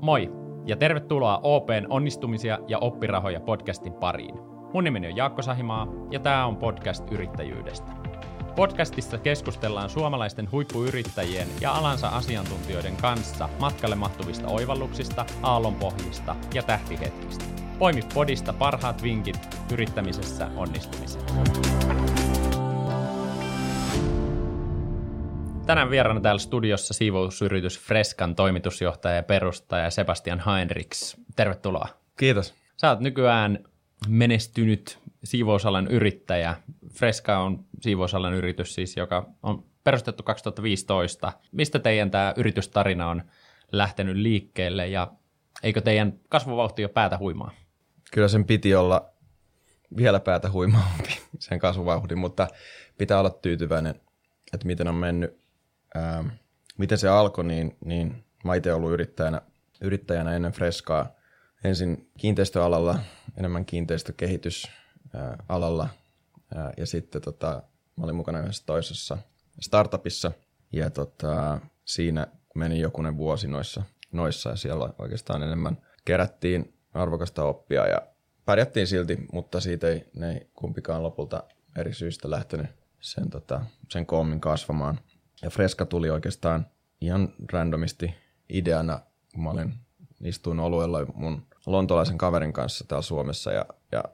Moi ja tervetuloa OPn onnistumisia ja oppirahoja podcastin pariin. Mun nimeni on Jaakko Sahimaa ja tämä on podcast yrittäjyydestä. Podcastissa keskustellaan suomalaisten huippuyrittäjien ja alansa asiantuntijoiden kanssa matkalle mahtuvista oivalluksista, aallonpohjista ja tähtihetkistä. Poimi podista parhaat vinkit yrittämisessä onnistumiseen. Tänään vieraana täällä studiossa siivousyritys Freskan toimitusjohtaja ja perustaja Sebastian Heinrichs. Tervetuloa. Kiitos. Sä oot nykyään menestynyt siivousalan yrittäjä. Freska on siivousalan yritys siis, joka on perustettu 2015. Mistä teidän tämä yritystarina on lähtenyt liikkeelle ja eikö teidän kasvuvauhti jo päätä huimaa? Kyllä sen piti olla vielä päätä huimaampi sen kasvuvauhdin, mutta pitää olla tyytyväinen, että miten on mennyt ää, miten se alkoi, niin, niin mä itse ollut yrittäjänä, yrittäjänä ennen Freskaa. Ensin kiinteistöalalla, enemmän kiinteistökehitysalalla ää, ja sitten tota, mä olin mukana yhdessä toisessa startupissa ja tota, siinä meni jokunen vuosi noissa, noissa ja siellä oikeastaan enemmän kerättiin arvokasta oppia ja pärjättiin silti, mutta siitä ei, ne ei kumpikaan lopulta eri syistä lähtenyt sen, tota, sen koommin kasvamaan. Ja Freska tuli oikeastaan ihan randomisti ideana, kun mä olin, istuin oluella mun lontolaisen kaverin kanssa täällä Suomessa ja, ja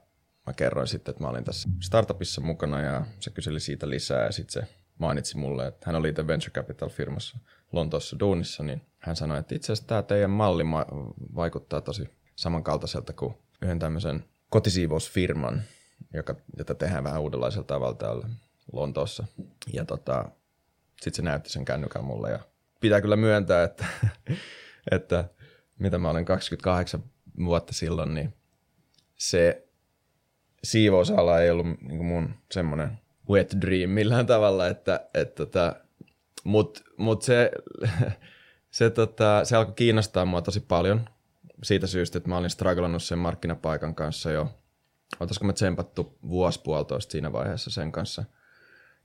mä kerroin sitten, että mä olin tässä startupissa mukana ja se kyseli siitä lisää ja sitten se mainitsi mulle, että hän oli itse Venture Capital-firmassa Lontoossa duunissa, niin hän sanoi, että itse asiassa tämä teidän malli vaikuttaa tosi samankaltaiselta kuin yhden tämmöisen kotisiivousfirman, joka, jota tehdään vähän uudenlaisella tavalla täällä Lontoossa. Ja tota, sitten se näytti sen kännykän mulle. Ja pitää kyllä myöntää, että, että mitä mä olen 28 vuotta silloin, niin se siivousala ei ollut niin mun semmoinen wet dream millään tavalla, että, että tota, mutta mut se, se, tota, se alkoi kiinnostaa mua tosi paljon siitä syystä, että mä olin strugglannut sen markkinapaikan kanssa jo, oltaisiko me tsempattu vuosi puolitoista siinä vaiheessa sen kanssa –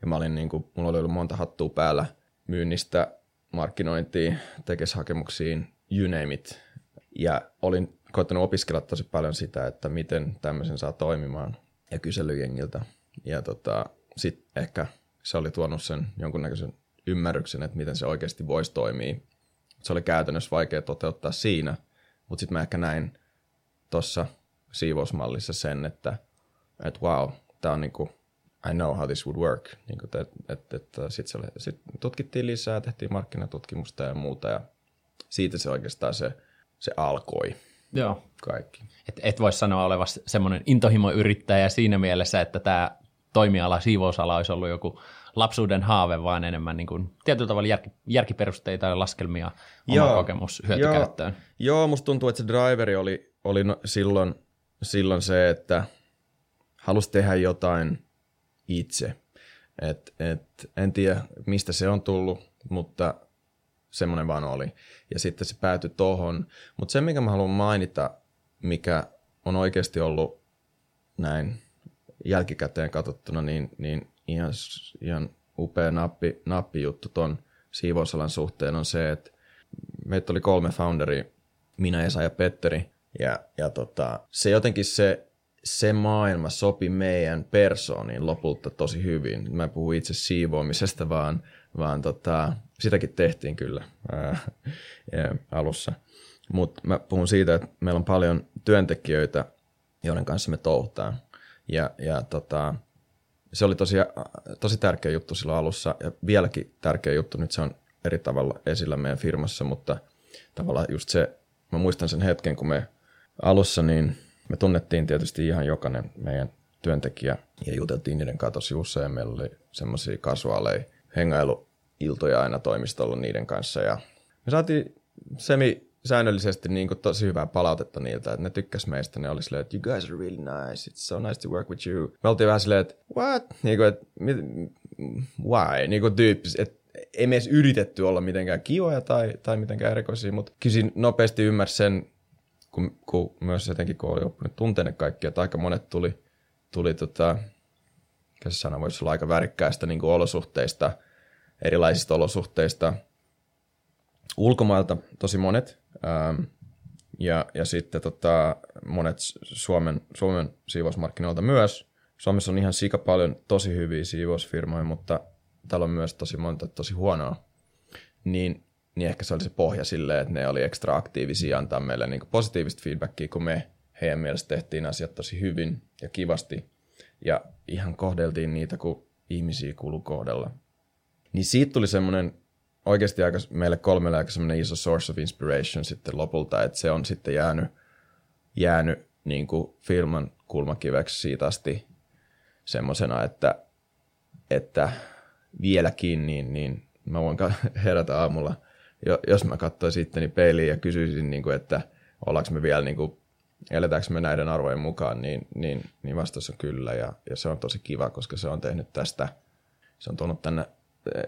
ja mä olin niin kuin, mulla oli ollut monta hattua päällä myynnistä, markkinointiin, tekeshakemuksiin, you name it. Ja olin koittanut opiskella tosi paljon sitä, että miten tämmöisen saa toimimaan ja kyselyjengiltä. Ja tota, sitten ehkä se oli tuonut sen jonkunnäköisen ymmärryksen, että miten se oikeasti voisi toimia. Se oli käytännössä vaikea toteuttaa siinä, mutta sitten mä ehkä näin tuossa siivousmallissa sen, että, että wow, tämä on niinku I know how this would work. Niin kuin, että, että, että sitten sit tutkittiin lisää, tehtiin markkinatutkimusta ja muuta ja siitä se oikeastaan se, se alkoi. Joo. Kaikki. Et, et voi sanoa olevasi semmoinen intohimoyrittäjä siinä mielessä, että tämä toimiala, siivousala olisi ollut joku lapsuuden haave, vaan enemmän niin kuin, tietyllä tavalla järki, järkiperusteita ja laskelmia oma joo, kokemus hyötykäyttöön. Joo, joo, musta tuntuu, että se driveri oli, oli no, silloin, silloin se, että halusi tehdä jotain – itse. Et, et, en tiedä, mistä se on tullut, mutta semmoinen vaan oli. Ja sitten se päätyi tohon. Mutta se, mikä mä haluan mainita, mikä on oikeasti ollut näin jälkikäteen katsottuna, niin, niin ihan, ihan upea nappi, nappijuttu ton siivousalan suhteen on se, että meitä oli kolme founderi, minä, Esa ja Petteri, ja, ja tota, se jotenkin se se maailma sopi meidän persooniin lopulta tosi hyvin. Mä puhun itse siivoamisesta, vaan, vaan tota, sitäkin tehtiin kyllä ää, alussa. Mutta mä puhun siitä, että meillä on paljon työntekijöitä, joiden kanssa me touhutaan. Ja, ja tota, se oli tosi, tosi tärkeä juttu silloin alussa ja vieläkin tärkeä juttu. Nyt se on eri tavalla esillä meidän firmassa, mutta tavallaan just se, mä muistan sen hetken, kun me alussa niin – me tunnettiin tietysti ihan jokainen meidän työntekijä ja juteltiin niiden kanssa tosi usein. Meillä oli semmoisia kasuaaleja hengailuiltoja aina toimistolla niiden kanssa ja me saatiin semi säännöllisesti niin kuin tosi hyvää palautetta niiltä, että ne tykkäs meistä, ne oli silleen, että you guys are really nice, it's so nice to work with you. Me oltiin vähän silleen, että what? Niin kuin, että, why? Niin kuin tyyppis, että ei me edes yritetty olla mitenkään kivoja tai, tai mitenkään erikoisia, mutta kyllä nopeasti ymmärsi sen, kun, kun myös jotenkin kun oli oppinut tunteen ne kaikki, että aika monet tuli, tuli tota, mikä se sana voisi olla aika värikkäästä niin kuin olosuhteista, erilaisista olosuhteista, ulkomailta tosi monet, ähm, ja, ja sitten tota, monet Suomen, Suomen siivousmarkkinoilta myös. Suomessa on ihan sika paljon tosi hyviä siivousfirmoja, mutta täällä on myös tosi monta tosi huonoa. Niin, niin ehkä se oli se pohja silleen, että ne oli ekstra aktiivisia antaa meille niin positiivista feedbackia, kun me heidän mielestä tehtiin asiat tosi hyvin ja kivasti. Ja ihan kohdeltiin niitä, kun ihmisiä kuuluu kohdella. Niin siitä tuli semmoinen oikeasti aika, meille kolmelle aika semmoinen iso source of inspiration sitten lopulta, että se on sitten jäänyt, jäänyt niin kuin filman kulmakiveksi siitä asti semmoisena, että, että vieläkin niin, niin mä voin herätä aamulla, jos mä katsoisin itteni peiliin ja kysyisin, niin kuin, että ollaanko me vielä, niin kuin, eletäänkö me näiden arvojen mukaan, niin, niin, niin vastaus on kyllä ja, ja se on tosi kiva, koska se on tehnyt tästä, se on tuonut tänne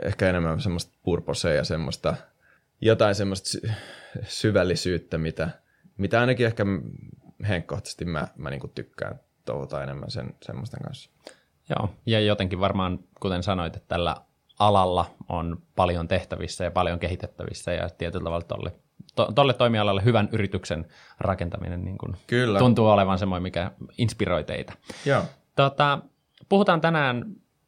ehkä enemmän semmoista purposea ja semmoista jotain semmoista sy- syvällisyyttä, mitä, mitä ainakin ehkä henkkohtaisesti mä, mä niinku tykkään touhuta enemmän sen, semmoisten kanssa. Joo, ja jotenkin varmaan, kuten sanoit, että tällä alalla on paljon tehtävissä ja paljon kehitettävissä ja tietyllä tavalla tolle, to, tolle toimialalle hyvän yrityksen rakentaminen niin kuin Kyllä. tuntuu olevan semmoinen, mikä inspiroi teitä. Joo. Tota, puhutaan tänään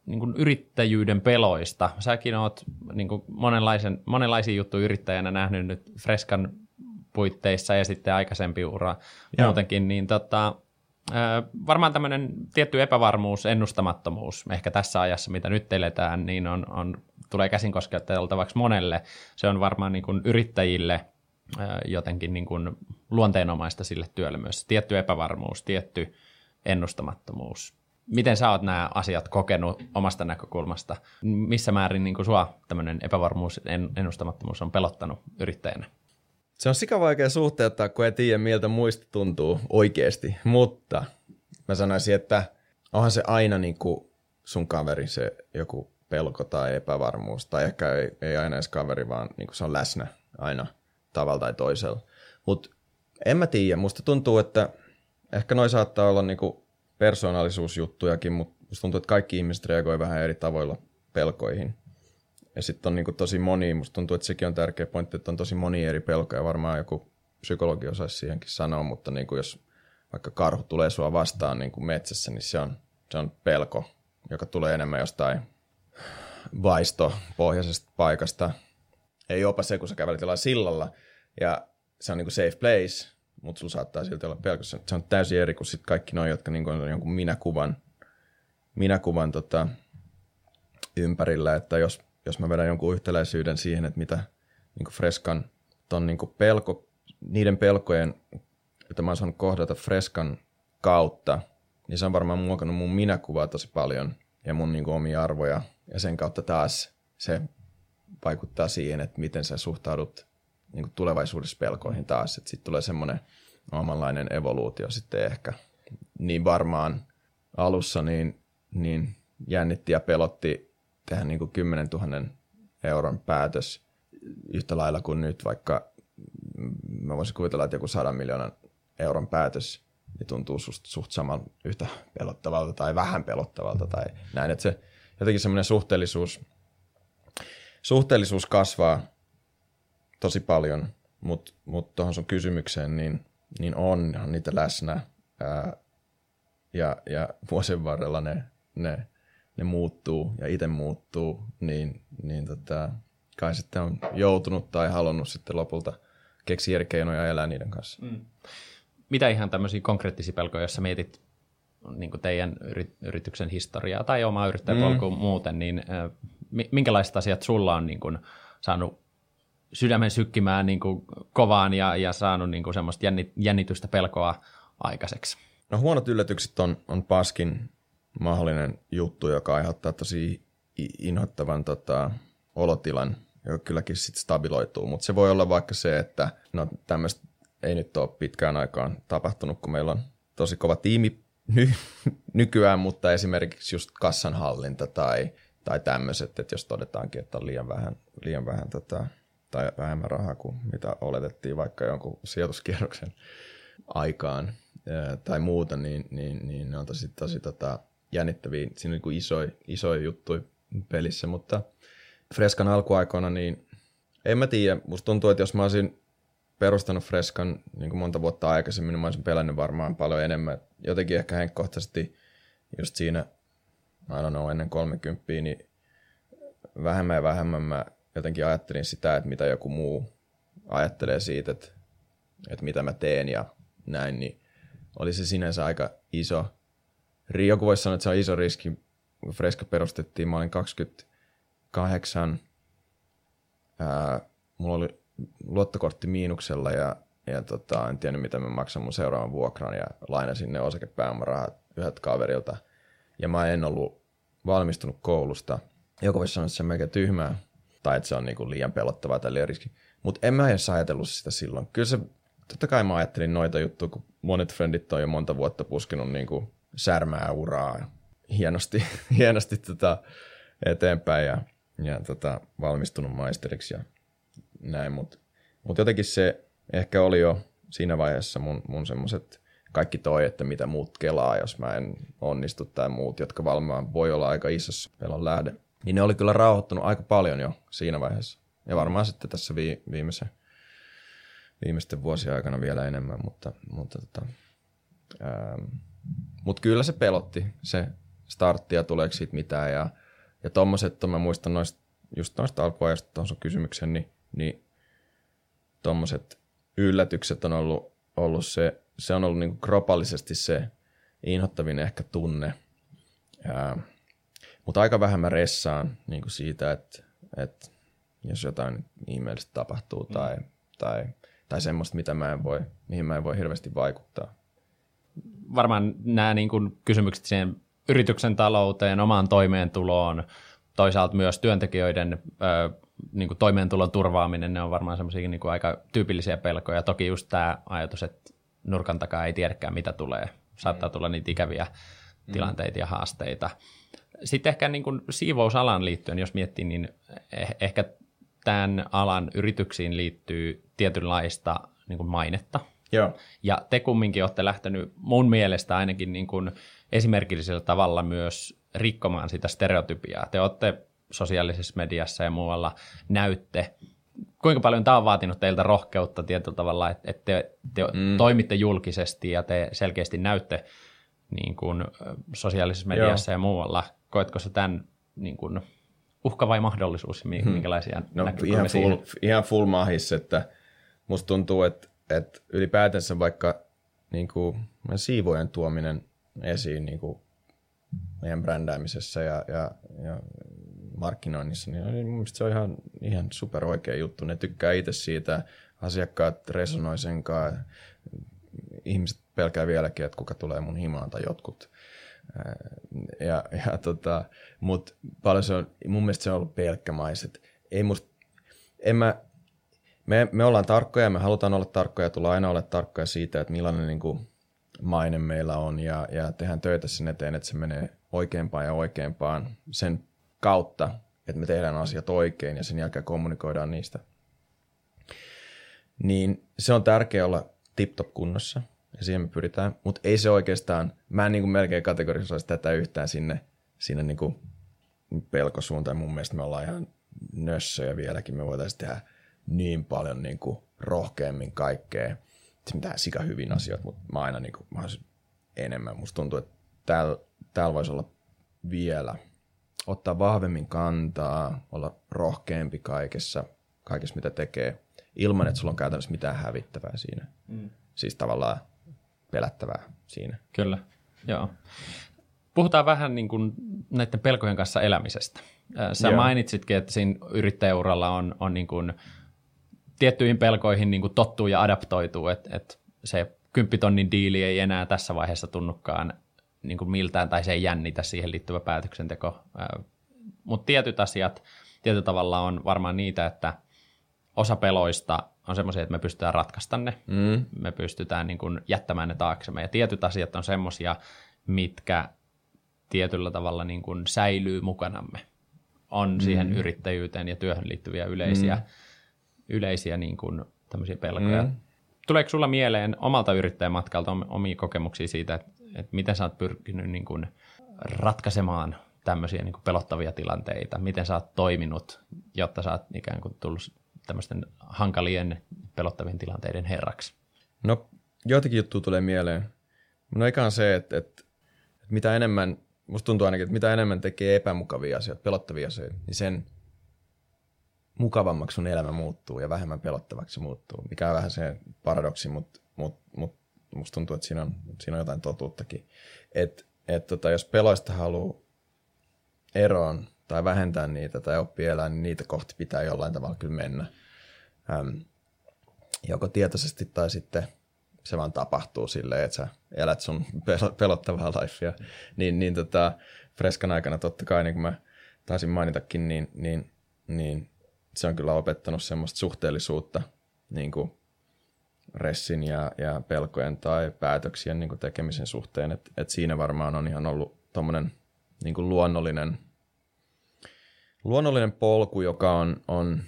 niin kuin yrittäjyyden peloista. Säkin oot niin kuin monenlaisen, monenlaisia juttuja yrittäjänä nähnyt nyt Freskan puitteissa ja sitten aikaisempi ura Joo. muutenkin, niin tota, varmaan tämmöinen tietty epävarmuus, ennustamattomuus ehkä tässä ajassa, mitä nyt eletään, niin on, on, tulee käsin kosketeltavaksi monelle. Se on varmaan niin kuin yrittäjille jotenkin niin kuin luonteenomaista sille työlle myös. Tietty epävarmuus, tietty ennustamattomuus. Miten sä oot nämä asiat kokenut omasta näkökulmasta? Missä määrin niin kuin sua tämmöinen epävarmuus, ennustamattomuus on pelottanut yrittäjänä? Se on sika vaikea suhteuttaa, kun ei tiedä, miltä muista tuntuu oikeasti. Mutta mä sanoisin, että onhan se aina niin kuin sun kaveri se joku pelko tai epävarmuus. Tai ehkä ei, ei aina edes kaveri, vaan niin kuin se on läsnä aina tavalla tai toisella. Mutta en mä tiedä. Musta tuntuu, että ehkä noi saattaa olla niin kuin persoonallisuusjuttujakin, mutta musta tuntuu, että kaikki ihmiset reagoivat vähän eri tavoilla pelkoihin. Ja sitten on niin kuin tosi moni, musta tuntuu, että sekin on tärkeä pointti, että on tosi moni eri pelkoja. Varmaan joku psykologi osaisi siihenkin sanoa, mutta niin kuin jos vaikka karhu tulee sua vastaan niin kuin metsässä, niin se on, se on pelko, joka tulee enemmän jostain vaistopohjaisesta paikasta. Ei jopa se, kun sä kävelet jollain sillalla ja se on niin kuin safe place, mutta sulla saattaa silti olla pelko. Se on täysin eri kuin sit kaikki noin, jotka niin kuin on jonkun minäkuvan, minäkuvan tota, ympärillä, että jos, jos mä vedän jonkun yhtäläisyyden siihen, että mitä niin Freskan ton niin pelko, niiden pelkojen, että mä oon saanut kohdata Freskan kautta, niin se on varmaan muokannut mun minäkuvaa tosi paljon ja mun niin kuin omia arvoja. Ja sen kautta taas se vaikuttaa siihen, että miten sä suhtaudut niin kuin tulevaisuudessa pelkoihin taas. Että sitten tulee semmoinen omanlainen evoluutio sitten ehkä. Niin varmaan alussa niin, niin jännitti ja pelotti tehdä niin kuin 10 000 euron päätös yhtä lailla kuin nyt, vaikka mä voisin kuvitella, että joku 100 miljoonan euron päätös niin tuntuu suht, suht saman yhtä pelottavalta tai vähän pelottavalta tai näin, että se jotenkin semmoinen suhteellisuus, suhteellisuus kasvaa tosi paljon, mutta mut tuohon sun kysymykseen, niin, niin onhan niitä läsnä. Ää, ja, ja vuosien varrella ne, ne, ne muuttuu ja itse muuttuu, niin, niin tota, kai sitten on joutunut tai halunnut sitten lopulta keksiä eri keinoja elää niiden kanssa. Mm. Mitä ihan tämmöisiä konkreettisia pelkoja, jos mietit niin teidän yrityksen historiaa tai omaa yrittäjäpolkua mm. muuten, niin äh, minkälaiset asiat sulla on niin kuin, saanut sydämen sykkimään niin kuin kovaan ja, ja saanut niin kuin semmoista jännitystä pelkoa aikaiseksi. No huonot yllätykset on, on paskin mahdollinen juttu, joka aiheuttaa tosi inhottavan tota, olotilan, joka kylläkin sitten stabiloituu. Mutta se voi olla vaikka se, että no tämmöistä ei nyt ole pitkään aikaan tapahtunut, kun meillä on tosi kova tiimi ny- nykyään, mutta esimerkiksi just kassanhallinta tai, tai tämmöiset, että jos todetaankin, että on liian vähän, liian vähän tota, tai vähemmän rahaa kuin mitä oletettiin vaikka jonkun sijoituskierroksen aikaan tai muuta, niin, niin, niin ne on tosi, tosi tota, jännittäviä. Siinä on niin isoja, isoja juttuja pelissä, mutta Freskan alkuaikoina, niin en mä tiedä. Musta tuntuu, että jos mä olisin perustanut Freskan niin kuin monta vuotta aikaisemmin, niin mä olisin pelännyt varmaan paljon enemmän. Jotenkin ehkä henkkohtaisesti just siinä, I don't know, ennen 30, niin vähemmän ja vähemmän mä jotenkin ajattelin sitä, että mitä joku muu ajattelee siitä, että, että mitä mä teen ja näin, niin oli se sinänsä aika iso. Joku voisi sanoa, että se on iso riski. Freska perustettiin, mä olin 28, ää, mulla oli luottokortti miinuksella ja, ja tota, en tiennyt, mitä mä maksan mun seuraavan vuokran ja lainasin ne osakepääomarahat yhdeltä kaverilta. Ja mä en ollut valmistunut koulusta. Joku voisi sanoa, että se on melkein tyhmää tai että se on niinku liian pelottavaa tai liian riski. Mutta en mä edes ajatellut sitä silloin. Kyllä se, totta kai mä ajattelin noita juttuja, kun monet frendit on jo monta vuotta puskenut niinku särmää uraa hienosti, hienosti tota eteenpäin ja, ja tota, valmistunut maisteriksi ja näin, mutta mut jotenkin se ehkä oli jo siinä vaiheessa mun, mun semmoiset kaikki toi, että mitä muut kelaa, jos mä en onnistu tai muut, jotka valmaan voi olla aika isossa pelon lähde. Niin ne oli kyllä rauhoittunut aika paljon jo siinä vaiheessa. Ja varmaan sitten tässä vi, viimeisen, viimeisten vuosien aikana vielä enemmän, mutta, mutta tota, ähm, mut kyllä se pelotti, se startti ja tuleeko siitä mitään. Ja, ja tommoset, mä muistan noista, just noista alkuajasta tuohon sun kysymyksen, niin, niin tommoset yllätykset on ollut, ollut se, se on ollut niin kropallisesti se inhottavin ehkä tunne. Mutta aika vähän mä ressaan niin kuin siitä, että, että jos jotain ihmeellistä tapahtuu mm. tai, tai, tai semmoista, mitä mä en voi, mihin mä en voi hirveästi vaikuttaa. Varmaan nämä niin kuin kysymykset siihen yrityksen talouteen, omaan toimeentuloon, toisaalta myös työntekijöiden ö, niin kuin toimeentulon turvaaminen, ne on varmaan semmoisia niin aika tyypillisiä pelkoja. Toki just tämä ajatus, että nurkan takaa ei tiedäkään, mitä tulee. Saattaa tulla niitä ikäviä mm. tilanteita ja haasteita. Sitten ehkä niin kuin siivousalan liittyen, jos miettii, niin eh- ehkä tämän alan yrityksiin liittyy tietynlaista niin kuin mainetta. Joo. Ja te kumminkin olette lähtenyt mun mielestä ainakin niin kuin esimerkillisellä tavalla myös rikkomaan sitä stereotypiaa. Te olette sosiaalisessa mediassa ja muualla näytte. Kuinka paljon tämä on vaatinut teiltä rohkeutta tietyllä tavalla, että te, te mm. toimitte julkisesti ja te selkeästi näytte niin kuin sosiaalisessa mediassa Joo. ja muualla koetko sä tämän niin kuin, uhka vai mahdollisuus, hmm. minkälaisia hmm. no, ihan full, ihan full mahis, että musta tuntuu, että, että ylipäätänsä vaikka niin kuin, siivojen tuominen esiin niin kuin meidän brändäämisessä ja, ja, ja markkinoinnissa, niin mun se on ihan, ihan super oikea juttu. Ne tykkää itse siitä, asiakkaat resonoi sen kanssa, ihmiset pelkää vieläkin, että kuka tulee mun himaan tai jotkut. Ja, ja tota, mut paljon se on, mun mielestä se on ollut pelkkä maiset. Ei must, en mä, me, me ollaan tarkkoja, me halutaan olla tarkkoja, tulla aina olla tarkkoja siitä, että millainen niin kuin, maine meillä on ja, ja tehdään töitä sen eteen, että se menee oikeampaan ja oikeampaan sen kautta, että me tehdään asiat oikein ja sen jälkeen kommunikoidaan niistä. Niin se on tärkeää olla tip-top kunnossa – ja siihen me pyritään. Mutta ei se oikeastaan, mä en niin kuin melkein kategorisoisi tätä yhtään sinne, sinne niin kuin pelkosuuntaan. Mun mielestä me ollaan ihan nössöjä vieläkin. Me voitaisiin tehdä niin paljon niin kuin rohkeammin kaikkea. Se mitään sika hyvin asioita, mutta mä aina niin kuin, mä enemmän. Musta tuntuu, että täällä, täällä voisi olla vielä, ottaa vahvemmin kantaa, olla rohkeampi kaikessa, kaikessa mitä tekee, ilman että sulla on käytännössä mitään hävittävää siinä. Mm. Siis tavallaan pelättävää siinä. Kyllä, joo. Puhutaan vähän niin kuin näiden pelkojen kanssa elämisestä. Sä joo. mainitsitkin, että siinä yrittäjäuralla on, on niin kuin tiettyihin pelkoihin niin kuin tottuu ja adaptoituu, että, että se kymppitonnin diili ei enää tässä vaiheessa tunnukaan niin kuin miltään tai se ei jännitä siihen liittyvä päätöksenteko. Mutta tietyt asiat tietyllä tavalla on varmaan niitä, että osa peloista on semmoisia, että me pystytään ratkaista ne, mm. me pystytään niin kuin jättämään ne taaksemme. Ja tietyt asiat on semmoisia, mitkä tietyllä tavalla niin kuin säilyy mukanamme. On mm. siihen yrittäjyyteen ja työhön liittyviä yleisiä, mm. Yleisiä niin kuin tämmöisiä pelkoja. Mm. Tuleeko sulla mieleen omalta yrittäjämatkalta omia kokemuksia siitä, että, että miten sä oot pyrkinyt niin kuin ratkaisemaan tämmöisiä niin kuin pelottavia tilanteita? Miten sä oot toiminut, jotta sä oot ikään kuin tullut tämmöisten hankalien pelottavien tilanteiden herraksi? No joitakin juttuja tulee mieleen. No eikä on se, että, että, että mitä enemmän, musta tuntuu ainakin, että mitä enemmän tekee epämukavia asioita, pelottavia asioita, niin sen mukavammaksi sun elämä muuttuu ja vähemmän pelottavaksi muuttuu, mikä on vähän se paradoksi, mutta mut, mut, musta tuntuu, että siinä on, siinä on jotain totuuttakin. Että et tota, jos peloista haluaa eroon tai vähentää niitä tai oppia elää, niin niitä kohti pitää jollain tavalla kyllä mennä. Ähm, joko tietoisesti tai sitten se vaan tapahtuu silleen, että sä elät sun pelottavaa lifea. Niin, niin tota, Freskan aikana totta kai, niin kuin mä taisin mainitakin, niin, niin, niin se on kyllä opettanut semmoista suhteellisuutta niin kuin ressin ja, ja pelkojen tai päätöksien niin kuin tekemisen suhteen. Et, et siinä varmaan on ihan ollut tuommoinen niin luonnollinen, luonnollinen polku, joka on, on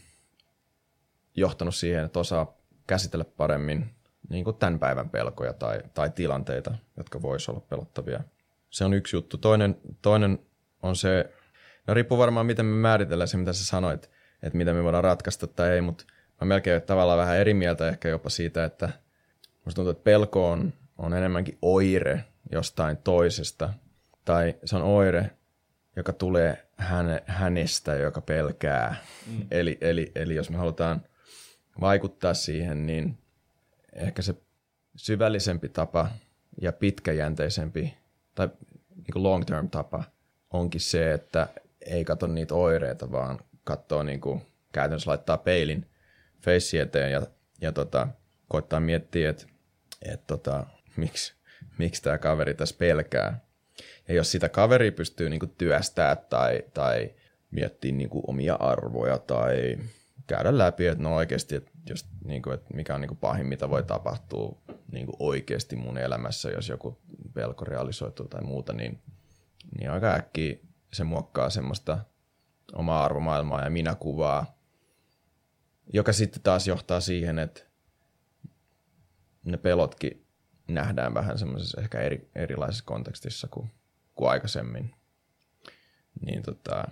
johtanut siihen, että osaa käsitellä paremmin niin kuin tämän päivän pelkoja tai, tai tilanteita, jotka voisivat olla pelottavia. Se on yksi juttu. Toinen, toinen on se, no riippuu varmaan miten me määritellään se, mitä sä sanoit, että mitä me voidaan ratkaista tai ei, mutta mä melkein tavallaan vähän eri mieltä ehkä jopa siitä, että musta tuntuu, että pelko on, on enemmänkin oire jostain toisesta, tai se on oire, joka tulee häne, hänestä, joka pelkää. Mm. Eli, eli, eli jos me halutaan vaikuttaa siihen, niin ehkä se syvällisempi tapa ja pitkäjänteisempi tai niin long term tapa onkin se, että ei katso niitä oireita, vaan katsoo niin kuin, käytännössä laittaa peilin face eteen ja, ja tota, koittaa miettiä, että et, tota, miksi, miksi tämä kaveri tässä pelkää. Ja jos sitä kaveri pystyy niin kuin, työstää tai, tai miettiä niin kuin, omia arvoja tai käydä läpi, että no oikeasti, että, just, niin kuin, että mikä on niin kuin, pahin, mitä voi tapahtua niin kuin, oikeasti mun elämässä, jos joku pelko realisoituu tai muuta, niin, niin aika äkkiä se muokkaa semmoista omaa arvomaailmaa ja minäkuvaa, joka sitten taas johtaa siihen, että ne pelotkin nähdään vähän semmoisessa ehkä eri, erilaisessa kontekstissa kuin, kuin aikaisemmin. Niin tota,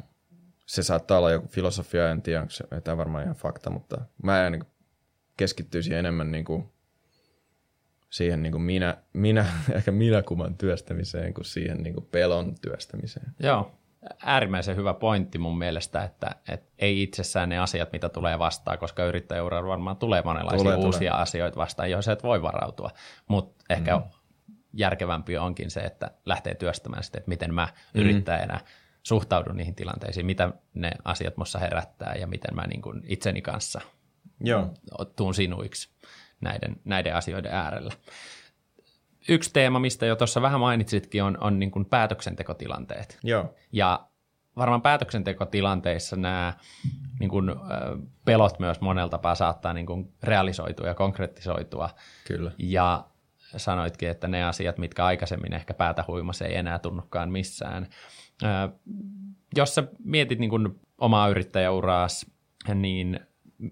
se saattaa olla joku filosofia, en tiedä, onko se tämä varmaan ihan fakta, mutta mä niin keskittyisin enemmän niin kuin siihen niin kuin minä, minä, ehkä minäkuvan työstämiseen kuin siihen niin kuin pelon työstämiseen. Joo, äärimmäisen hyvä pointti mun mielestä, että, että ei itsessään ne asiat, mitä tulee vastaan, koska yrittäjäuralla varmaan tulee monenlaisia tulee, uusia tulee. asioita vastaan, joihin et voi varautua. Mutta ehkä mm. järkevämpi onkin se, että lähtee työstämään sitä, että miten mä mm. yrittäjänä suhtaudun niihin tilanteisiin, mitä ne asiat mussa herättää ja miten mä niin kuin itseni kanssa Joo. tuun sinuiksi näiden, näiden asioiden äärellä yksi teema, mistä jo tuossa vähän mainitsitkin, on, on niin kuin päätöksentekotilanteet. Joo. Ja varmaan päätöksentekotilanteissa nämä niin kuin, pelot myös monella tapaa saattaa niin kuin realisoitua ja konkretisoitua. Kyllä. Ja sanoitkin, että ne asiat, mitkä aikaisemmin ehkä päätä huimas, ei enää tunnukaan missään. Jos sä mietit niin kuin omaa yrittäjäuraas, niin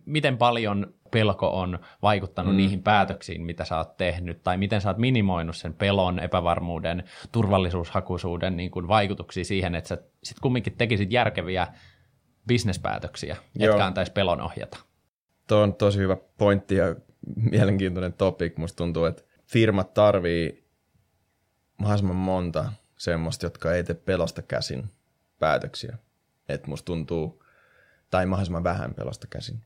miten paljon pelko on vaikuttanut mm. niihin päätöksiin, mitä sä oot tehnyt, tai miten sä oot minimoinut sen pelon, epävarmuuden, turvallisuushakuisuuden niin kuin vaikutuksia siihen, että sä sit kumminkin tekisit järkeviä bisnespäätöksiä, Joo. jotka antaisi pelon ohjata. Tuo on tosi hyvä pointti ja mielenkiintoinen topic. Musta tuntuu, että firmat tarvii mahdollisimman monta semmoista, jotka ei tee pelosta käsin päätöksiä. Että musta tuntuu, tai mahdollisimman vähän pelosta käsin.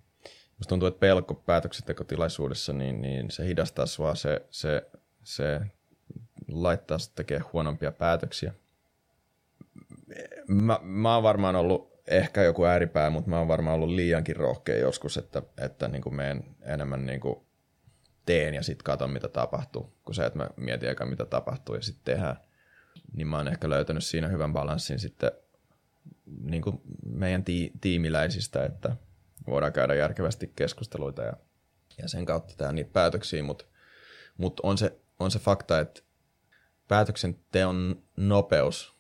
Musta tuntuu, että pelko päätöksentekotilaisuudessa, niin, niin se hidastaa sua, se, se, se laittaa sitä tekemään huonompia päätöksiä. Mä, mä oon varmaan ollut ehkä joku ääripää, mutta mä oon varmaan ollut liiankin rohkea joskus, että, että niin kuin menen enemmän niin kuin teen ja sitten katon, mitä tapahtuu, kun se, että mä mietin eka, mitä tapahtuu ja sitten tehdään. Niin mä oon ehkä löytänyt siinä hyvän balanssin sitten niin kuin meidän ti- tiimiläisistä, että voidaan käydä järkevästi keskusteluita ja, ja sen kautta tehdä niitä päätöksiä, mutta mut on, se, on se fakta, että päätöksenteon nopeus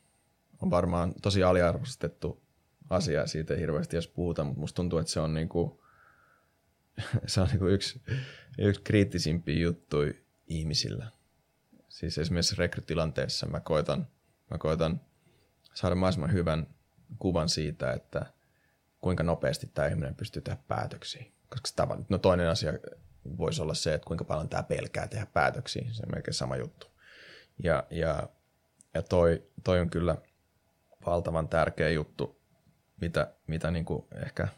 on varmaan tosi aliarvostettu asia siitä ei hirveästi edes puhuta, mutta musta tuntuu, että se on, niinku, se on niinku yksi, yksi kriittisimpiä juttuja ihmisillä. Siis esimerkiksi rekrytilanteessa mä koitan, mä koitan saada mahdollisimman hyvän kuvan siitä, että kuinka nopeasti tämä ihminen pystyy tehdä päätöksiä. koska sitä, no toinen asia voisi olla se, että kuinka paljon tämä pelkää tehdä päätöksiä, se on melkein sama juttu. Ja, ja, ja toi, toi on kyllä valtavan tärkeä juttu, mitä, mitä niin kuin ehkä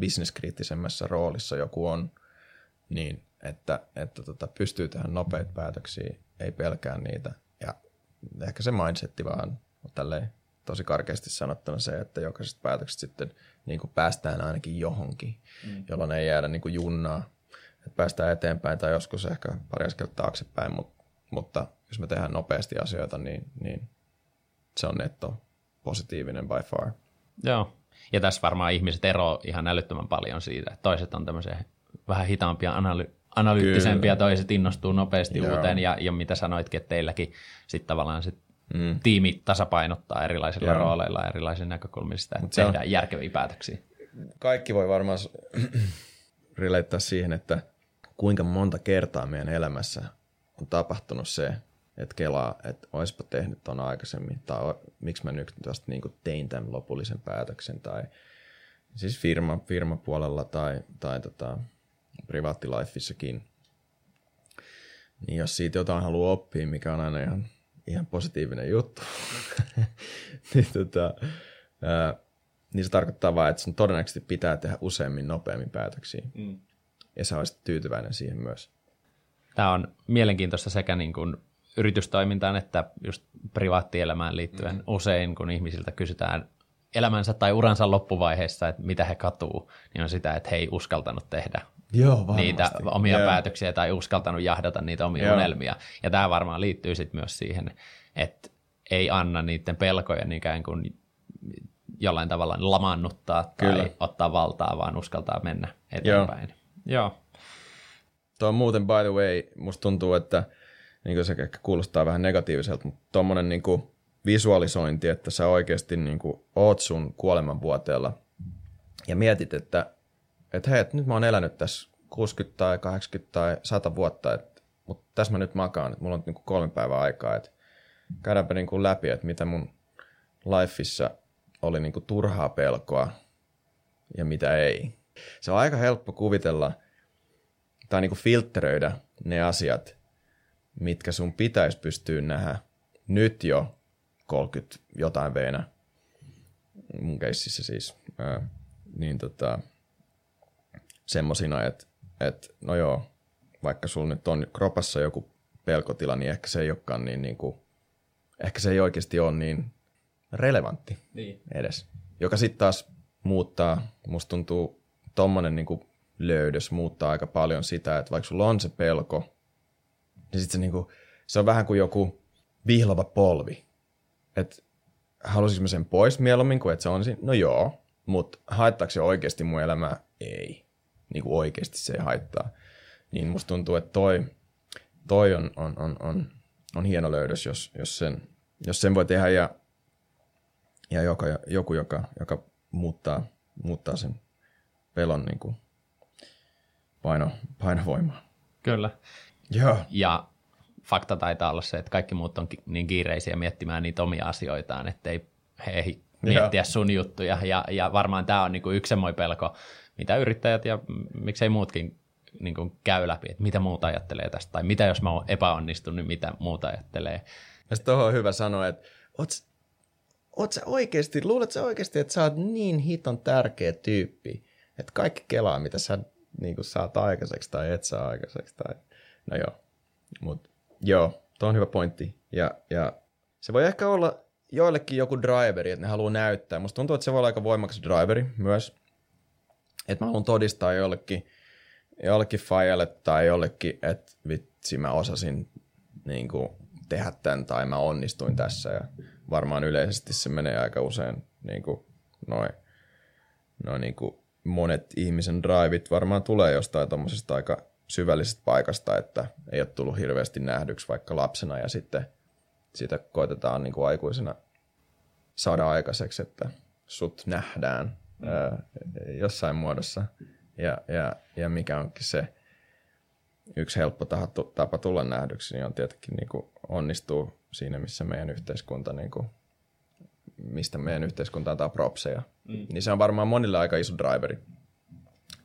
bisneskriittisemmässä roolissa joku on, niin että, että tota, pystyy tehdä nopeita päätöksiä, ei pelkää niitä. Ja ehkä se mindsetti vaan tälleen tosi karkeasti sanottuna se, että jokaisesta päätöksestä sitten niin kuin päästään ainakin johonkin, mm. jolloin ei jäädä niin kuin junnaa, että päästään eteenpäin tai joskus ehkä pari askelta taaksepäin, mutta, mutta jos me tehdään nopeasti asioita, niin, niin se on netto positiivinen by far. Joo, ja tässä varmaan ihmiset ero ihan älyttömän paljon siitä, että toiset on tämmöisiä vähän hitaampia analy- analyyttisempia, Kyllä. toiset innostuu nopeasti Joo. uuteen, ja, ja mitä sanoitkin, että teilläkin sitten tavallaan sit mm. tiimi tasapainottaa erilaisilla Joo. rooleilla, erilaisilla näkökulmista, että se tehdään on... järkeviä päätöksiä. Kaikki voi varmaan rileittaa siihen, että kuinka monta kertaa meidän elämässä on tapahtunut se, että kelaa, että olisipa tehnyt tuon aikaisemmin, tai miksi mä nyt vasta niin tein tämän lopullisen päätöksen, tai siis firma, firmapuolella tai, tai tota, privaattilifeissakin. Niin jos siitä jotain haluaa oppia, mikä on aina ihan, ihan positiivinen juttu, niin, tota, ää, niin se tarkoittaa vain, että sun todennäköisesti pitää tehdä useammin nopeammin päätöksiä. Mm. Ja sä olisit tyytyväinen siihen myös. Tämä on mielenkiintoista sekä niin kuin yritystoimintaan että just privaattielämään liittyen mm. usein, kun ihmisiltä kysytään elämänsä tai uransa loppuvaiheessa, että mitä he katuu, niin on sitä, että he ei uskaltanut tehdä Joo, niitä omia yeah. päätöksiä tai uskaltanut jahdata niitä omia Joo. unelmia. Ja tämä varmaan liittyy sitten myös siihen, että ei anna niiden pelkojen ikään kuin jollain tavalla lamannuttaa tai Kyllä. ottaa valtaa, vaan uskaltaa mennä eteenpäin. Joo. Joo. Tuo on muuten, by the way, musta tuntuu, että niin kuin se ehkä kuulostaa vähän negatiiviselta, mutta tuommoinen niin visualisointi, että sä oikeasti niin kuin oot sun kuolemanvuoteella ja mietit, että, että hei, että nyt mä oon elänyt tässä 60 tai 80 tai 100 vuotta, mutta tässä mä nyt makaan, että mulla on niin kuin kolme päivää aikaa, että käydäänpä niin kuin läpi, että mitä mun lifeissa oli niin kuin turhaa pelkoa ja mitä ei. Se on aika helppo kuvitella tai niin kuin filtteröidä ne asiat, mitkä sun pitäisi pystyä nähdä nyt jo 30 jotain veenä, mun keississä siis, niin tota, semmosina, että et, no joo, vaikka sulla nyt on kropassa joku pelkotila, niin ehkä se ei olekaan niin, niin kuin, ehkä se ei oikeasti ole niin relevantti niin. edes. Joka sitten taas muuttaa, musta tuntuu tommonen niin kuin löydös muuttaa aika paljon sitä, että vaikka sulla on se pelko, niin sit se, niin kuin, se on vähän kuin joku vihlava polvi. Että halusinko mä sen pois mieluummin kuin että se on siinä? No joo, mutta haittaako se oikeasti mun elämää? Ei. Niin kuin oikeasti se ei haittaa. Niin musta tuntuu, että toi, toi on, on, on, on, on hieno löydös, jos, jos, sen, jos sen voi tehdä ja, ja joka, joku, joka, joka muuttaa, muuttaa sen pelon niin kuin paino, painovoimaa. Kyllä. Joo. Ja fakta taitaa olla se, että kaikki muut on niin kiireisiä miettimään niitä omia asioitaan, ettei he ei miettiä sun juttuja. Ja, ja varmaan tämä on niinku yksi semmoinen pelko, mitä yrittäjät ja miksei muutkin niin kuin käy läpi, että mitä muuta ajattelee tästä, tai mitä jos mä oon epäonnistunut, niin mitä muuta ajattelee. Ja sitten on hyvä sanoa, että oot, oot sä oikeasti, luulet sä oikeasti, että sä oot niin hiton tärkeä tyyppi, että kaikki kelaa, mitä sä niin kuin saat aikaiseksi tai et saa aikaiseksi. Tai... No joo, mutta joo, tuo on hyvä pointti. Ja, ja se voi ehkä olla joillekin joku driveri, että ne haluaa näyttää. Musta tuntuu, että se voi olla aika voimakas driveri myös. Että mä haluan todistaa jollekin, jollekin fajalle tai jollekin, että vitsi mä osasin niin kuin, tehdä tämän tai mä onnistuin tässä. Ja varmaan yleisesti se menee aika usein niin kuin, noin, noin niin kuin monet ihmisen drivit varmaan tulee jostain tuommoisesta aika syvällisestä paikasta, että ei ole tullut hirveästi nähdyksi vaikka lapsena ja sitten sitä koitetaan niin kuin aikuisena saada aikaiseksi, että sut nähdään ää, jossain muodossa. Ja, ja, ja mikä onkin se yksi helppo tapa tulla nähdyksi, niin on tietenkin niin kuin onnistuu siinä, missä meidän yhteiskunta niin kuin mistä meidän yhteiskunta antaa propseja. Mm. Niin se on varmaan monille aika iso driveri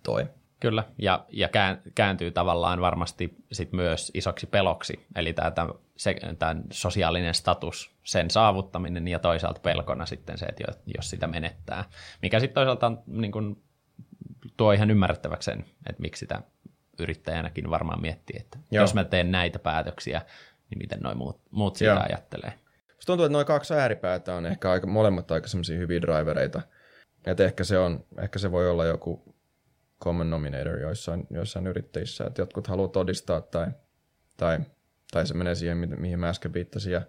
toi. Kyllä, ja, ja kääntyy tavallaan varmasti sit myös isoksi peloksi, eli tämä, se, tämä sosiaalinen status, sen saavuttaminen ja toisaalta pelkona sitten se, että jos sitä menettää, mikä sitten toisaalta on, niin kuin, tuo ihan ymmärrettäväksi sen, että miksi sitä yrittäjänäkin varmaan miettii, että Joo. jos mä teen näitä päätöksiä, niin miten noin muut, muut sitä Joo. ajattelee. Musta tuntuu, että noin kaksi ääripäätä on ehkä aika, molemmat aika semmoisia hyviä drivereita. Että ehkä se, on, ehkä se voi olla joku common nominator joissain, joissain yrittäjissä, että jotkut haluaa todistaa tai, tai, tai se menee siihen, mihin mä äsken viittasin. Ja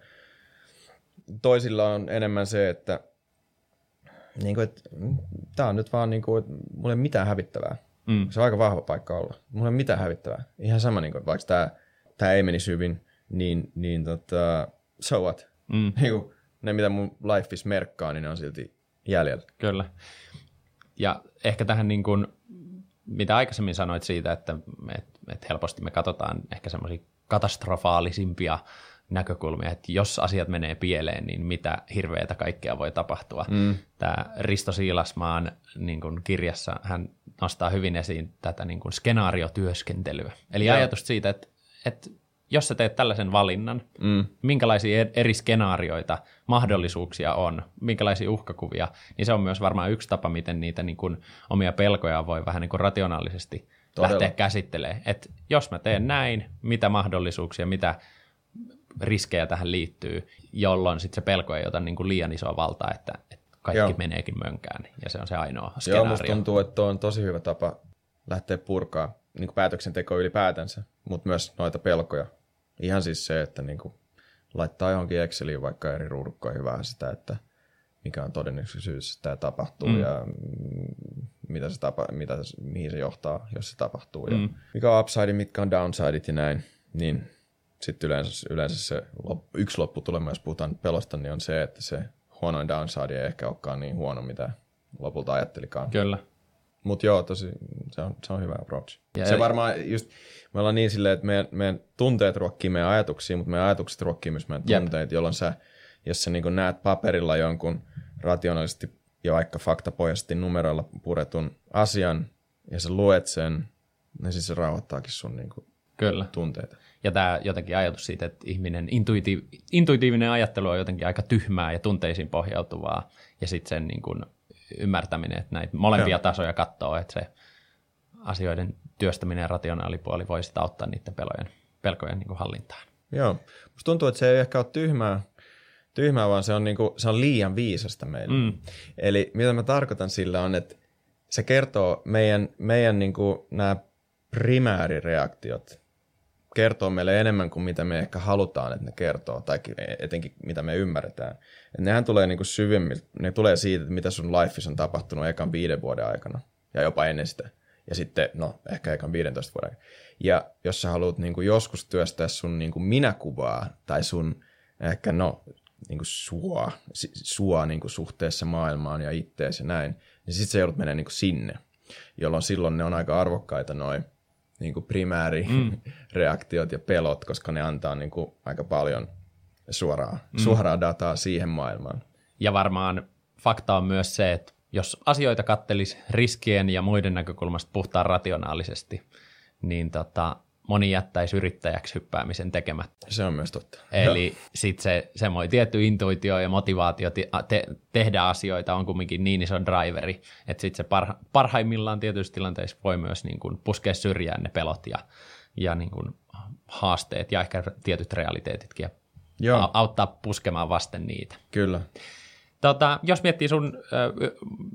toisilla on enemmän se, että, niin kuin, että tämä on nyt vaan, niin kuin, että mulla ei mitään hävittävää. Mm. Se on aika vahva paikka olla. Mulla ei mitään hävittävää. Ihan sama, niin kuin, vaikka tämä, tämä ei menisi hyvin, niin, niin tota, so what? Mm. Niin kuin, ne, mitä mun life is merkkaa, niin ne on silti jäljellä. Kyllä. Ja ehkä tähän niin kuin, mitä aikaisemmin sanoit siitä, että, että, että helposti me katsotaan ehkä semmoisia katastrofaalisimpia näkökulmia, että jos asiat menee pieleen, niin mitä hirveätä kaikkea voi tapahtua. Mm. Tämä Risto Siilasmaan niin kuin kirjassa hän nostaa hyvin esiin tätä niin kuin skenaariotyöskentelyä. Eli Joo. ajatus siitä, että, että jos sä teet tällaisen valinnan, mm. minkälaisia eri skenaarioita, mahdollisuuksia on, minkälaisia uhkakuvia, niin se on myös varmaan yksi tapa, miten niitä niin kuin omia pelkoja voi vähän niin kuin rationaalisesti Todella. lähteä käsittelemään. Että jos mä teen näin, mitä mahdollisuuksia, mitä riskejä tähän liittyy, jolloin sitten se pelko ei ota niin kuin liian isoa valtaa, että, että kaikki Joo. meneekin mönkään, ja se on se ainoa skenaario. Joo, musta tuntuu, että on tosi hyvä tapa lähteä purkaa niin päätöksenteko ylipäätänsä, mutta myös noita pelkoja. Ihan siis se, että niin kuin laittaa johonkin Exceliin vaikka eri ruudukkoihin vähän sitä, että mikä on todennäköisyys, että tämä tapahtuu mm. ja mitä se tapa, mitä, mihin se johtaa, jos se tapahtuu. Mm. Ja mikä on upside, mitkä on downsideit ja näin. Niin sitten yleensä, yleensä se lop, yksi lopputulema, jos puhutaan pelosta, niin on se, että se huonoin downside ei ehkä olekaan niin huono, mitä lopulta ajattelikaan. Kyllä. Mutta joo, tosi, se on, se on hyvä approach. Ja se varmaan just, me ollaan niin silleen, että meidän, meidän tunteet ruokkii meidän ajatuksia, mutta meidän ajatukset ruokkii myös meidän Jep. tunteet, jolloin sä, jos sä niin näet paperilla jonkun rationaalisesti ja vaikka faktapohjaisesti numeroilla puretun asian, ja sä luet sen, niin siis se rauhoittaakin sun niin kuin Kyllä. tunteita. Ja tämä jotenkin ajatus siitä, että ihminen intuitiiv- intuitiivinen ajattelu on jotenkin aika tyhmää ja tunteisiin pohjautuvaa, ja sitten sen niin kuin ymmärtäminen, että näitä molempia Joo. tasoja katsoo, että se asioiden työstäminen ja rationaalipuoli voi sitä auttaa niiden pelojen, pelkojen niin kuin hallintaan. Joo. Musta tuntuu, että se ei ehkä ole tyhmää, tyhmää vaan se on, niin kuin, se on liian viisasta meille. Mm. Eli mitä mä tarkoitan sillä on, että se kertoo meidän, meidän niin kuin, nämä primäärireaktiot kertoo meille enemmän kuin mitä me ehkä halutaan, että ne kertoo, tai etenkin mitä me ymmärretään. Et nehän tulee niin kuin syvemmiltä, ne tulee siitä, että mitä sun lifeissa on tapahtunut ekan viiden vuoden aikana, ja jopa ennen sitä. Ja sitten, no, ehkä ekan 15 vuoden aikana. Ja jos sä haluat niin kuin joskus työstää sun niin kuin minäkuvaa, tai sun ehkä, no, niin kuin sua, sua niin kuin suhteessa maailmaan ja ittees ja näin, niin sitten sä joudut menemään niin kuin sinne, jolloin silloin ne on aika arvokkaita noin niin kuin primäärireaktiot mm. ja pelot, koska ne antaa niin kuin aika paljon suoraa, mm. suoraa dataa siihen maailmaan. Ja varmaan fakta on myös se, että jos asioita kattelisi riskien ja muiden näkökulmasta puhtaan rationaalisesti, niin tota, moni jättäisi yrittäjäksi hyppäämisen tekemättä. Se on myös totta. Eli sitten se semmoinen tietty intuitio ja motivaatio te- tehdä asioita on kumminkin niin iso driveri, että sitten se parha- parhaimmillaan tietyissä tilanteissa voi myös niin kuin puskea syrjään ne pelot ja, ja niin kuin haasteet ja ehkä tietyt realiteetitkin ja Joo. auttaa puskemaan vasten niitä. Kyllä. Tota, jos miettii sun ö,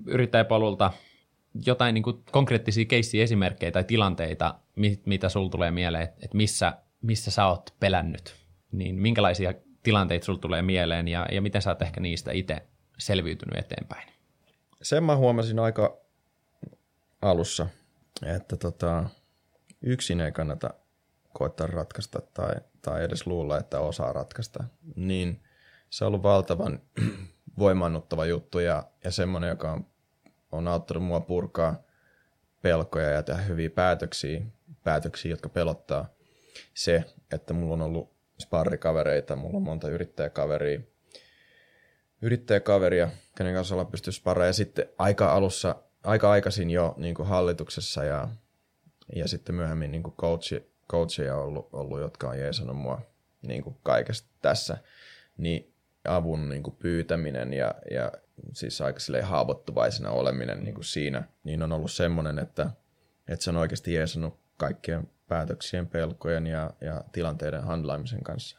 yrittäjäpolulta jotain niin kuin konkreettisia keissiesimerkkejä tai tilanteita, mit, mitä sul tulee mieleen, että missä, missä sä oot pelännyt, niin minkälaisia tilanteita sul tulee mieleen ja, ja miten sä oot ehkä niistä itse selviytynyt eteenpäin? Sen mä huomasin aika alussa, että tota, yksin ei kannata koettaa ratkaista tai, tai edes luulla, että osaa ratkaista. Niin se on ollut valtavan voimannuttava juttu ja, ja semmoinen, joka on on auttanut mua purkaa pelkoja ja tehdä hyviä päätöksiä, päätöksiä, jotka pelottaa. Se, että mulla on ollut sparrikavereita, mulla on monta yrittäjäkaveria, yrittäjäkaveria, kenen kanssa ollaan pystynyt sparraamaan. Ja sitten aika alussa, aika aikaisin jo niin kuin hallituksessa ja ja sitten myöhemmin niin kuin coachi, coacheja ollut, ollut, jotka on jeesannut mua niin kuin kaikesta tässä, niin avun niin kuin pyytäminen ja, ja siis aika haavoittuvaisena oleminen niin kuin siinä, niin on ollut semmoinen, että, että se on oikeasti jeesannut kaikkien päätöksien, pelkojen ja, ja tilanteiden handlaamisen kanssa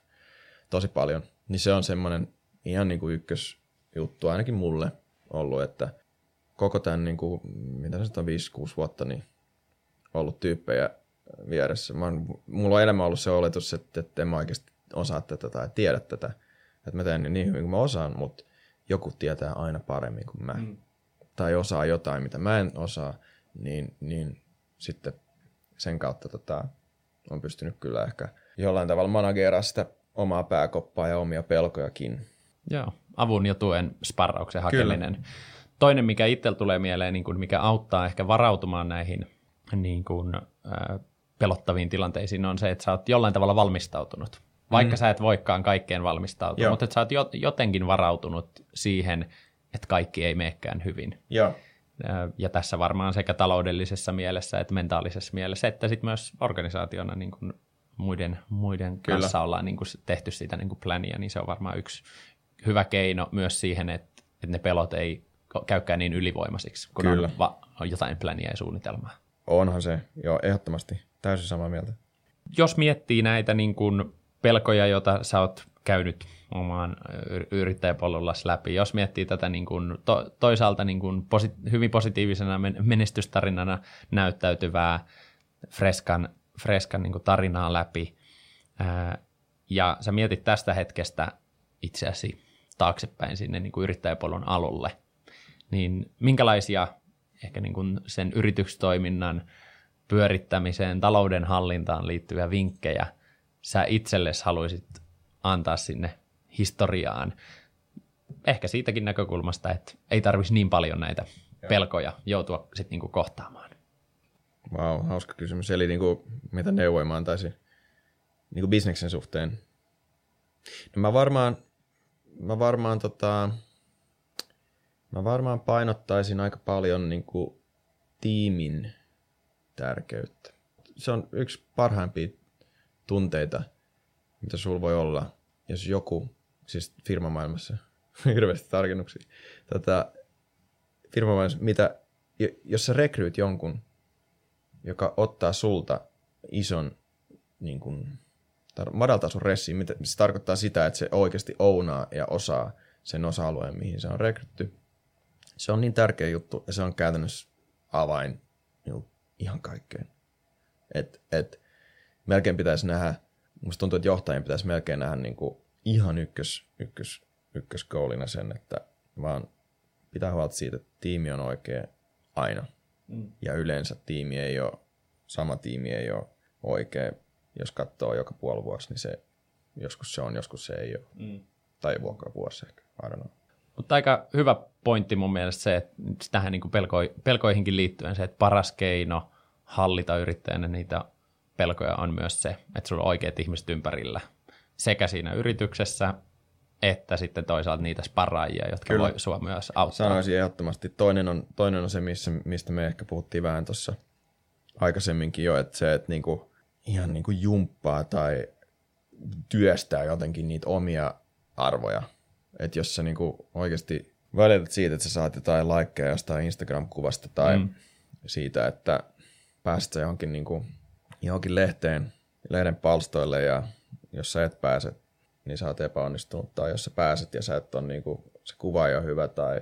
tosi paljon. Niin se on semmoinen ihan niin kuin ykkösjuttu ainakin mulle ollut, että koko tämän, niin kuin, mitä se on, 5-6 vuotta, niin ollut tyyppejä vieressä. Mä oon, mulla on elämä ollut se oletus, että, että en mä oikeasti osaa tätä tai tiedä tätä. Että mä teen niin hyvin kuin mä osaan, mutta joku tietää aina paremmin kuin mä. Mm. Tai osaa jotain, mitä mä en osaa, niin, niin sitten sen kautta tota, on pystynyt kyllä ehkä jollain tavalla manageraa sitä omaa pääkoppaa ja omia pelkojakin. Joo, avun ja tuen sparrauksen hakeminen. Kyllä. Toinen, mikä itsellä tulee mieleen, niin kuin mikä auttaa ehkä varautumaan näihin niin kuin, äh, pelottaviin tilanteisiin, on se, että sä oot jollain tavalla valmistautunut. Vaikka mm. sä et voikaan kaikkeen valmistautua, Joo. mutta että sä oot jotenkin varautunut siihen, että kaikki ei meekään hyvin. Joo. Ja tässä varmaan sekä taloudellisessa mielessä että mentaalisessa mielessä, että sitten myös organisaationa niin kuin muiden, muiden Kyllä. kanssa ollaan niin kuin tehty sitä niin kuin plania, niin se on varmaan yksi hyvä keino myös siihen, että, että ne pelot ei käykään niin ylivoimaisiksi, kun Kyllä. On, va- on jotain plania ja suunnitelmaa. Onhan se, joo, ehdottomasti. Täysin samaa mieltä. Jos miettii näitä niin kuin pelkoja, joita sä oot käynyt omaan yrittäjäpolulla läpi. Jos miettii tätä niin kuin to, toisaalta niin kuin posi, hyvin positiivisena menestystarinana näyttäytyvää Freskan, Freskan niin kuin tarinaa läpi, ää, ja sä mietit tästä hetkestä itseäsi taaksepäin sinne niin kuin yrittäjäpolun alulle, niin minkälaisia ehkä niin kuin sen yritystoiminnan pyörittämiseen, talouden hallintaan liittyviä vinkkejä sä itsellesi haluaisit antaa sinne historiaan. Ehkä siitäkin näkökulmasta, että ei tarvitsisi niin paljon näitä pelkoja joutua sitten niinku kohtaamaan. Wow, hauska kysymys. Eli niinku, mitä neuvoja mä antaisin niinku bisneksen suhteen? No mä varmaan, mä varmaan, tota, mä varmaan painottaisin aika paljon niinku tiimin tärkeyttä. Se on yksi parhaimpia tunteita, mitä sulla voi olla, jos joku siis firmamaailmassa, hirveästi tarkennuksia, tota, firmamaailmassa, mitä, jos sä rekryyt jonkun, joka ottaa sulta ison niin kuin, madaltaa sun ressiin, mitä, se tarkoittaa sitä, että se oikeasti ounaa ja osaa sen osa-alueen, mihin se on rekrytty. Se on niin tärkeä juttu ja se on käytännössä avain niin ihan kaikkeen. Et, et, melkein pitäisi nähdä, musta tuntuu, että johtajien pitäisi melkein nähdä niin kuin ihan ykkös, ykkös, ykköskoulina sen, että vaan pitää huolta siitä, että tiimi on oikea aina. Mm. Ja yleensä tiimi ei ole, sama tiimi ei ole oikea. Jos katsoo joka puoli vuosi, niin se, joskus se on, joskus se ei ole. Mm. Tai vuokka vuosi ehkä, I don't know. Mutta aika hyvä pointti mun mielestä se, että tähän niin pelko, pelkoihinkin liittyen se, että paras keino hallita yrittäjänä niitä pelkoja on myös se, että sulla on oikeat ihmiset ympärillä sekä siinä yrityksessä, että sitten toisaalta niitä sparraajia, jotka Kyllä. voi sua myös auttaa. Sanoisin ehdottomasti. Toinen on, toinen on se, missä, mistä me ehkä puhuttiin vähän tuossa aikaisemminkin jo, että se, että niinku, ihan niinku jumppaa tai työstää jotenkin niitä omia arvoja. Että jos sä niinku oikeasti välität siitä, että sä saat jotain likeja jostain Instagram-kuvasta tai mm. siitä, että pääset johonkin niinku johonkin lehteen, lehden palstoille ja jos sä et pääse, niin sä oot epäonnistunut. Tai jos sä pääset ja sä et on, niin kuin, se kuva ei ole hyvä tai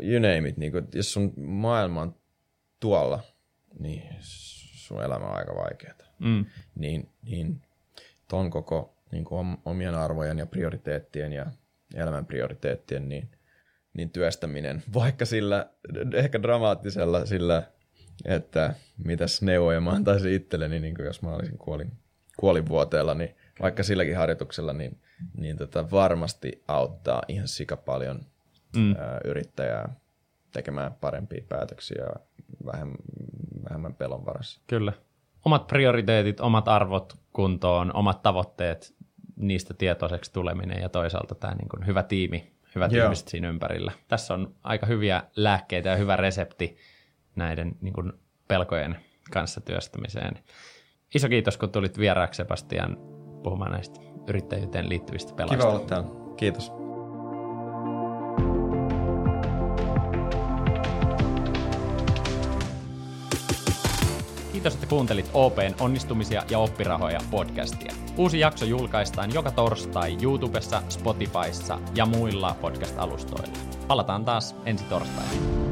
you name it. Niin kuin, jos sun maailma on tuolla, niin sun elämä on aika vaikeaa. Mm. Niin, niin ton koko niin kuin omien arvojen ja prioriteettien ja elämän prioriteettien niin, niin työstäminen, vaikka sillä ehkä dramaattisella sillä että mitäs neuvoja mä antaisin itselleni, niin kuin jos mä olisin kuolin, kuolinvuoteella, niin vaikka silläkin harjoituksella, niin, niin tota varmasti auttaa ihan sika paljon mm. ää, yrittäjää tekemään parempia päätöksiä vähemmän, vähemmän pelon varassa. Kyllä. Omat prioriteetit, omat arvot kuntoon, omat tavoitteet, niistä tietoiseksi tuleminen ja toisaalta tämä niin kuin hyvä tiimi, hyvät Joo. ihmiset siinä ympärillä. Tässä on aika hyviä lääkkeitä ja hyvä resepti näiden niin kuin pelkojen kanssa työstämiseen. Iso kiitos, kun tulit vieraaksi Sebastian puhumaan näistä yrittäjyyteen liittyvistä pelaista. Kiva olla täällä. Kiitos. Kiitos, että kuuntelit OPn onnistumisia ja oppirahoja podcastia. Uusi jakso julkaistaan joka torstai YouTubessa, Spotifyssa ja muilla podcast-alustoilla. Palataan taas ensi torstaina.